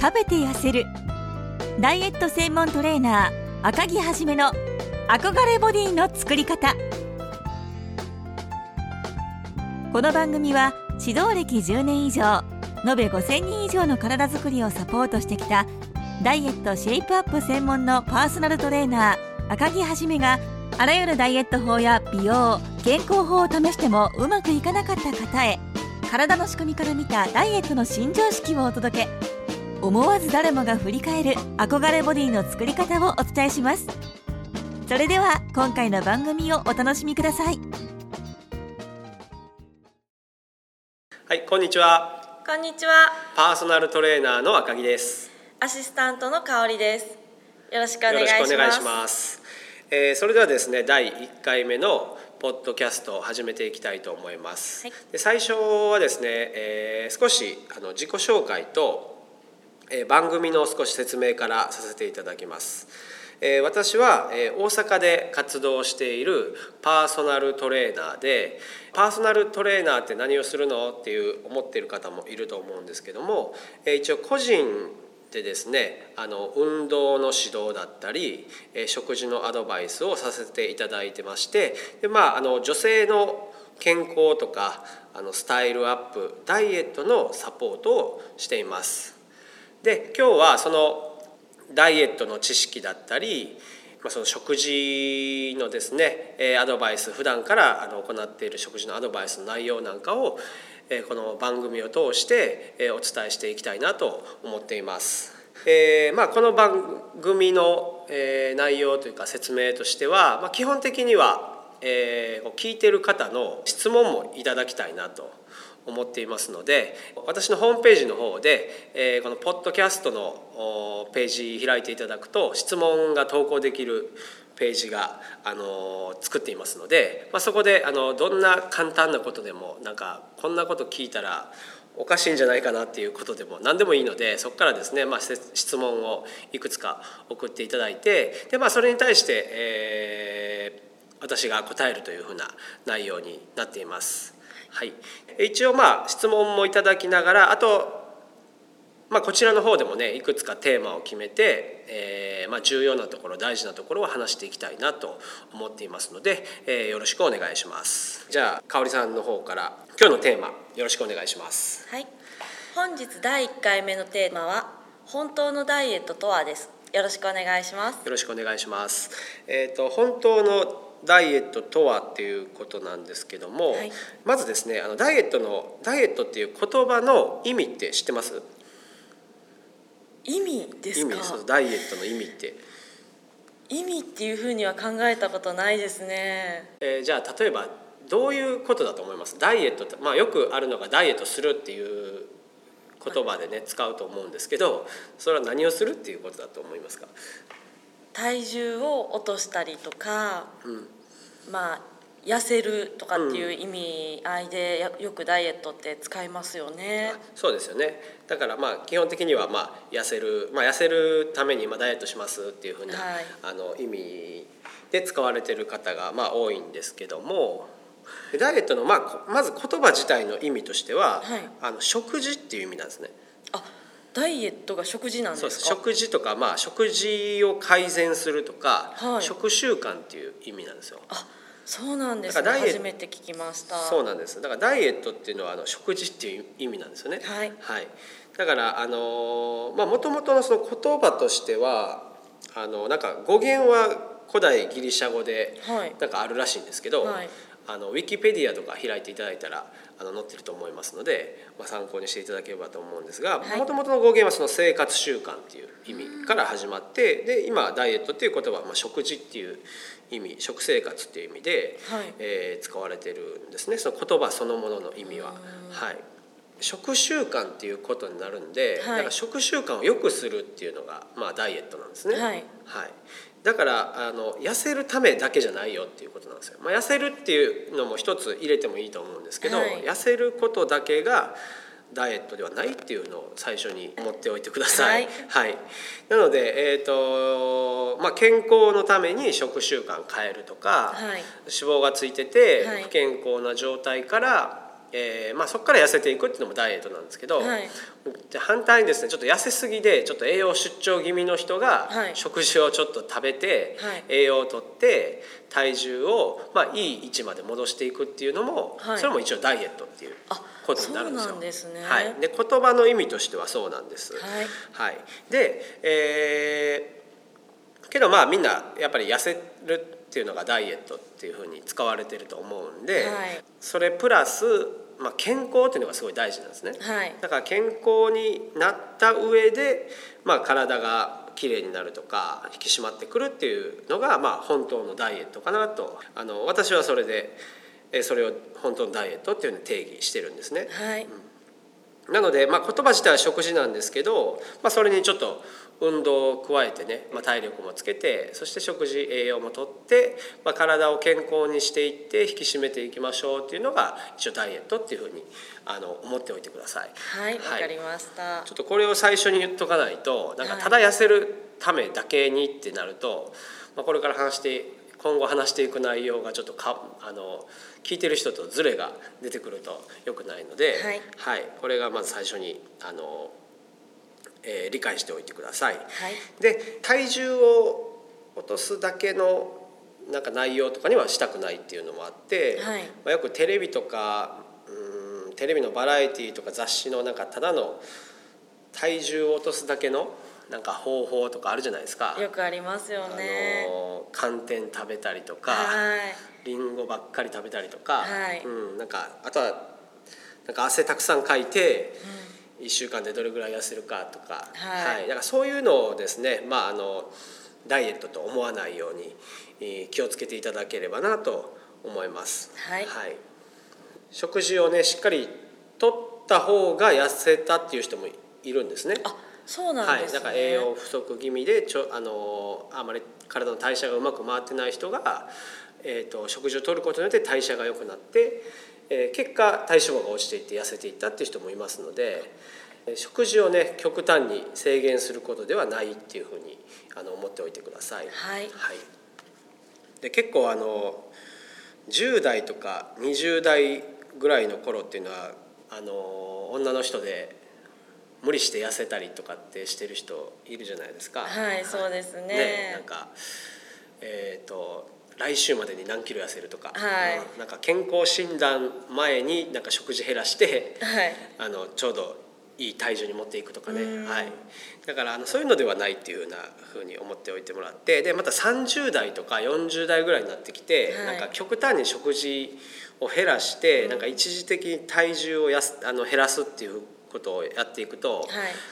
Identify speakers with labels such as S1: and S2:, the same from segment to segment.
S1: 食べて痩せる。ダイエット専門トレーナー赤木はじめの憧れボディの作り方。この番組は指導歴10年以上延べ5000人以上の体づくりをサポートしてきたダイエットシェイプアップ専門のパーソナルトレーナー赤木はじめがあらゆるダイエット法や美容健康法を試してもうまくいかなかった方へ体の仕組みから見たダイエットの新常識をお届け。思わず誰もが振り返る憧れボディの作り方をお伝えします。それでは今回の番組をお楽しみください。
S2: はいこんにちは。
S3: こんにちは。
S2: パーソナルトレーナーの赤木です。
S3: アシスタントの香りです。よろしくお願いします。
S2: よろしくお願いします、えー、それではですね第1回目のポッドキャストを始めていきたいと思います、
S3: はい。
S2: で最初はですね、えー少しあの自己紹介と、え番組の少し説明からさせていただきますえ私は、え大阪で活動しているパーソナルトレーナーでパーソナルトレーナーって何をするの？っていう思ってる方もいると思うんですけども、え一応個人でですねあの運動の指導だったり、え食事のアドバイスをさせていただいてましてで、まあ、あの女性の健康とかあのスタイルアップダイエットのサポートをしています。で今日はそのダイエットの知識だったり、まあ、その食事のですねえーアドバイス普段からあの行っている食事のアドバイスの内容なんかをえーこの番組を通してえーお伝えしていきたいなと思っています。えーまあ、この番組のえー内容というか説明としては、まあ、基本的にはえーこう聞いてる方の質問もいただきたいなと思っていますので私のホームページの方で、えーこのポッドキャストのページ開いていただくと質問が投稿できるページが、あの作っていますので、まあ、そこであのどんな簡単なことでもなんかこんなこと聞いたらおかしいんじゃないかなっていうことでも何でもいいのでそこからですね、まあ、質問をいくつか送っていただいてで、まあ、それに対して、えー私が答えるというふうな内容になっています。はい、一応まあ質問もいただきながらあと、まあ、こちらの方でもねいくつかテーマを決めて、えーまあ、重要なところ大事なところを話していきたいなと思っていますので、えーよろしくお願いします。じゃあ香織さんの方から今日のテーマよろしくお願いします。
S3: はい本日第1回目のテーマは本当のダイエットとはですよろしくお願いします
S2: よろしくお願いします。えっ、と本当のダイエットとはっていうことなんですけども、
S3: はい
S2: まずですねあのダイエットのダイエットっていう言葉の意味って知ってます？
S3: 意味ですか？
S2: ダイエットの意味って、
S3: 意味っていうふうには考えたことないですね
S2: えーじゃあ例えばどういうことだと思います？ダイエットってまあよくあるのがダイエットするっていう言葉でね使うと思うんですけど、それは何をするっていうことだと思いますか？
S3: 体重を落としたりとか
S2: うん。
S3: まあ痩せるとかっていう意味合いでやよくダイエットって使いますよね。
S2: そうですよね。だからまあ基本的にはまあ痩せる、まあ、痩せるためにまあダイエットしますっていうふうな、
S3: はい。
S2: あの意味で使われてる方がまあ多いんですけどもでダイエットのまあこまず言葉自体の意味としては、
S3: はい。
S2: あの食事っていう意味なんですね。
S3: あダイエットが食事なん
S2: そうです。食事とかまあ食事を改善するとか、
S3: はい。
S2: 食習慣っていう意味なんですよ。
S3: あそうなんですね。
S2: だから
S3: 初めて聞きました。
S2: そうなんです。だからダイエットっていうのはあの食事っていう意味なんですよね。
S3: はい。
S2: だからあのまあ元々のその言葉としてはあのなんか語源は古代ギリシャ語で
S3: はい。
S2: なんかあるらしいんですけど、
S3: はい。
S2: あのウィキペディアとか開いていただいたらあの載ってると思いますので、まあ、参考にしていただければと思うんですが
S3: はい。
S2: もともとの語源はその生活習慣っていう意味から始まってで今ダイエットっていう言葉はまあ食事っていう意味食生活っていう意味で、
S3: はい。
S2: えー使われてるんですね。その言葉そのものの意味は。はい。食習慣っていうことになるんで、
S3: はい。
S2: だから食習慣を良くするっていうのが、まあ、ダイエットなんですね。
S3: はい。
S2: はい、だからあの痩せるためだけじゃないよっていうことなんですよ。まあ、痩せるっていうのも一つ入れてもいいと思うんですけど、
S3: はい。
S2: 痩せることだけがダイエットではないっていうのを最初に思っておいてください。はい、なので、えーとまあ、健康のために食習慣変えるとか、
S3: はい。
S2: 脂肪がついてて
S3: はい。
S2: 不健康な状態からえーまあ、そこから痩せていくっていうのもダイエットなんですけど、
S3: はい。
S2: じゃあ反対にですねちょっと痩せすぎでちょっと栄養出張気味の人が
S3: はい。
S2: 食事をちょっと食べて、
S3: はい。
S2: 栄養をとって体重を、まあ、いい位置まで戻していくっていうのも、
S3: はい。
S2: それも一応ダイエットっていう
S3: あ
S2: ことになるんですよ。
S3: ですね。
S2: はい、で言葉の意味としてはそうなんです。
S3: はい。
S2: はい、で、えーけどまあみんなやっぱり痩せるっていうのがダイエットっていうふうに使われてると思うんで、
S3: はい。
S2: それプラス、まあ、健康っていうのがすごい大事なんですね。
S3: はい。
S2: だから健康になった上で、まあ、体がきれいになるとか引き締まってくるっていうのが、まあ、本当のダイエットかなと。あの私はそれでえーそれを本当のダイエットっていうのに定義してるんですね。
S3: はい
S2: なので、まあ、言葉自体は食事なんですけど、まあ、それにちょっと運動を加えてね、まあ、体力もつけてそして食事栄養もとって、まあ、体を健康にしていって引き締めていきましょうっていうのが一応ダイエットっていうふうにあの思っておいてください。
S3: はいわかりました。
S2: ちょっとこれを最初に言っとかないとなんか
S3: はい。
S2: ただ痩せるためだけにってなると、まあ、これから話して今後話していく内容がちょっとかあの聞いてる人とズレが出てくると良くないので、
S3: はい。
S2: これがまず最初にあの、えー理解しておいてください。
S3: はい。
S2: で体重を落とすだけのなんか内容とかにはしたくないっていうのもあって、
S3: はい。
S2: まあ、よくテレビとかうんテレビのバラエティーとか雑誌のなんかただの体重を落とすだけのなんか方法とかあるじゃないですか。
S3: よくありますよ
S2: あ
S3: ね
S2: の寒天食べたりとか、
S3: はい。
S2: リンゴばっかり食べたりとか、
S3: はい。
S2: うん、なんかあとはなんか汗たくさんかいて、1週間でどれぐらい痩せるかとか、
S3: はい。
S2: だからそういうのをですね、まあ、あのダイエットと思わないようにえー気をつけていただければなと思います。
S3: はい。
S2: 食事をねしっかりとった方が痩せたっていう人もいるんですね。
S3: あそうなん
S2: はい、
S3: ですね。
S2: だから栄養不足気味でちょあのあまり体の代謝がうまく回ってない人が、えー、と食事をとることによって代謝が良くなって、えー結果体脂肪が落ちていって痩せていったっていう人もいますのでえー食事をね極端に制限することではないっていうふうにあの思っておいてください。
S3: はい。
S2: はい、で結構あの10代とか20代ぐらいの頃っていうのはあの女の人で無理して痩せたりとかってしてる人いるじゃないですか。
S3: はいそうですね。
S2: なんかえっ、と来週までに何キロ痩せるとか、
S3: はい。
S2: うん。なんか健康診断前になんか食事減らして
S3: はい。
S2: あのちょうどいい体重に持っていくとかね、
S3: うん。
S2: はい、だからあのそういうのではないっていうふうなふうに思っておいてもらってでまた30代とか40代ぐらいになってきて、
S3: はい。
S2: なんか極端に食事を減らして、なんか一時的に体重をやすあの減らすっていうことをやっていくと、
S3: はい。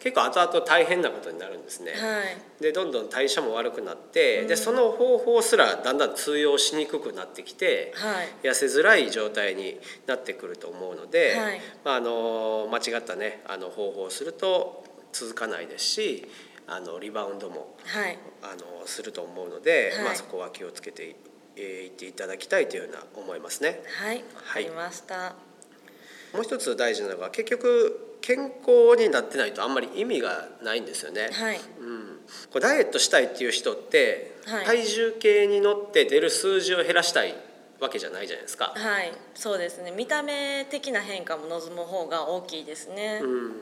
S2: 結構後々大変なことになるんですね。
S3: はい。
S2: でどんどん代謝も悪くなって、
S3: うん。
S2: でその方法すらだんだん通用しにくくなってきて、
S3: はい。
S2: 痩せづらい状態になってくると思うので、
S3: はい。
S2: まあ、あの間違ったねあの方法をすると続かないですしあのリバウンドも
S3: はい。
S2: あのすると思うので、
S3: はい。
S2: まあ、そこは気をつけていえーいっていただきたいというふうな思いますね。
S3: はい。わかりました。
S2: もう一つ大事なのが結局健康になってないとあんまり意味がないんですよね。
S3: はい。
S2: うん、こうダイエットしたいっていう人って、
S3: はい。
S2: 体重計に乗って出る数字を減らしたいわけじゃないじゃないですか。
S3: はい。そうですね。見た目的な変化も望む方が大きいですね、
S2: うん、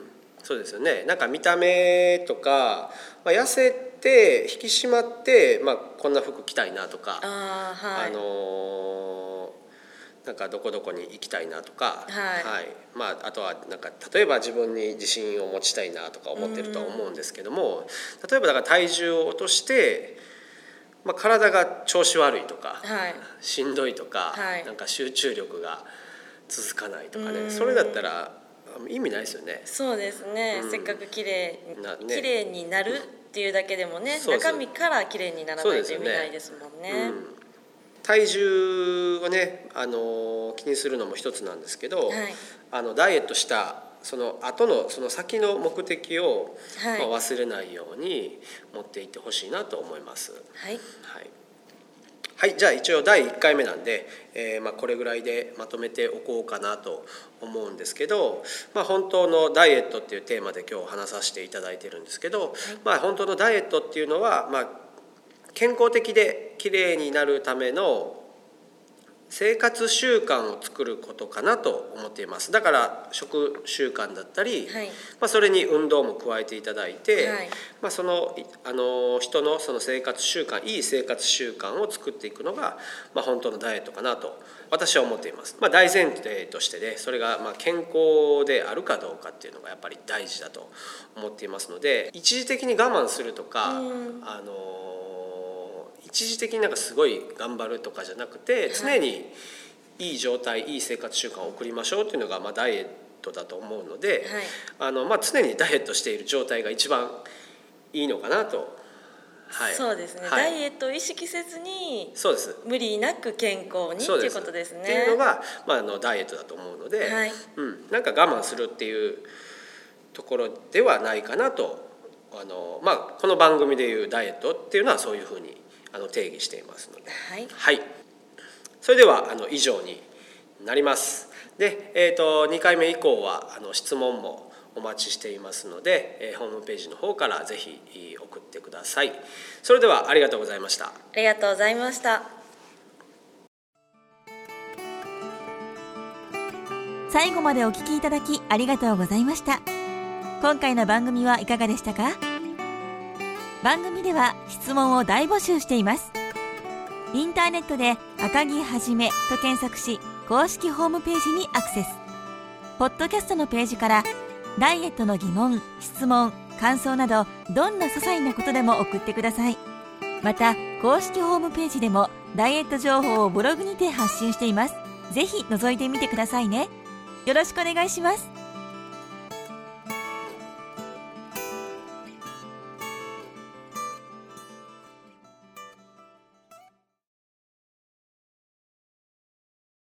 S2: そうですよね。なんか見た目とか、まあ、痩せて引き締まって、まあ、こんな服着たいなとか、
S3: ああはい、
S2: あのーなんかどこどこに行きたいなとか、
S3: はい。
S2: まあ、あとはなんか例えば自分に自信を持ちたいなとか思ってるとは思うんですけども例えばだから体重を落として、まあ、体が調子悪いとか、
S3: はい。
S2: しんどいとか、
S3: はい。
S2: なんか集中力が続かないとか
S3: うん。
S2: ねそれだったらあ意味ないですよね。
S3: そうですね、
S2: うん。
S3: せっかく綺麗綺麗になるっていうだけでもね中身から綺麗にならないと意味ないですもんね。
S2: うん体重をね、あの気にするのも一つなんですけど、
S3: はい。
S2: あのダイエットしたその後のその先の目的を、
S3: はい。
S2: まあ、忘れないように持っていってほしいなと思います。
S3: はい。
S2: はい。はい、じゃあ一応第1回目なんで、えーまあ、これぐらいでまとめておこうかなと思うんですけど、まあ、本当のダイエットっていうテーマで今日話させていただいてるんですけど、まあ、本当のダイエットっていうのは、まあ、健康的で綺麗になるための生活習慣を作ることかなと思っています。だから食習慣だったり、
S3: はい。
S2: まあ、それに運動も加えていただいて、
S3: はい。
S2: まあ、そのいあの人のその生活習慣いい生活習慣を作っていくのが、まあ、本当のダイエットかなと私は思っています、まあ、大前提としてねそれがまあ健康であるかどうかっていうのがやっぱり大事だと思っていますので一時的に我慢するとか、
S3: うん。
S2: あの一時的になんかすごい頑張るとかじゃなくて常にいい状態いい生活習慣を送りましょうっていうのがまあダイエットだと思うので、
S3: はい。
S2: あのまあ、常にダイエットしている状態が一番いいのかなと、はい、
S3: そうですね、
S2: はい。
S3: ダイエットを意識せずに
S2: そうです。
S3: 無理なく健康にっていうことですね。
S2: っていうのが、まあ、あのダイエットだと思うので、
S3: はい。
S2: うん、なんか我慢するっていうところではないかなとあの、まあ、この番組でいうダイエットっていうのはそういうふうにあの定義していますので。
S3: はい
S2: はい、それではあの以上になります。で、えー、と2回目以降はあの質問もお待ちしていますので、えーホームページの方からぜひえー送ってください。それではありがとうございました。
S3: ありがとうございました
S1: 最後までお聞きいただきありがとうございました今回の番組はいかがでしたか？番組では質問を大募集しています。インターネットで赤木はじめと検索し公式ホームページにアクセス。ポッドキャストのページからダイエットの疑問質問感想などどんな些細なことでも送ってください。また公式ホームページでもダイエット情報をブログにて発信しています。ぜひ覗いてみてくださいね。よろしくお願いします。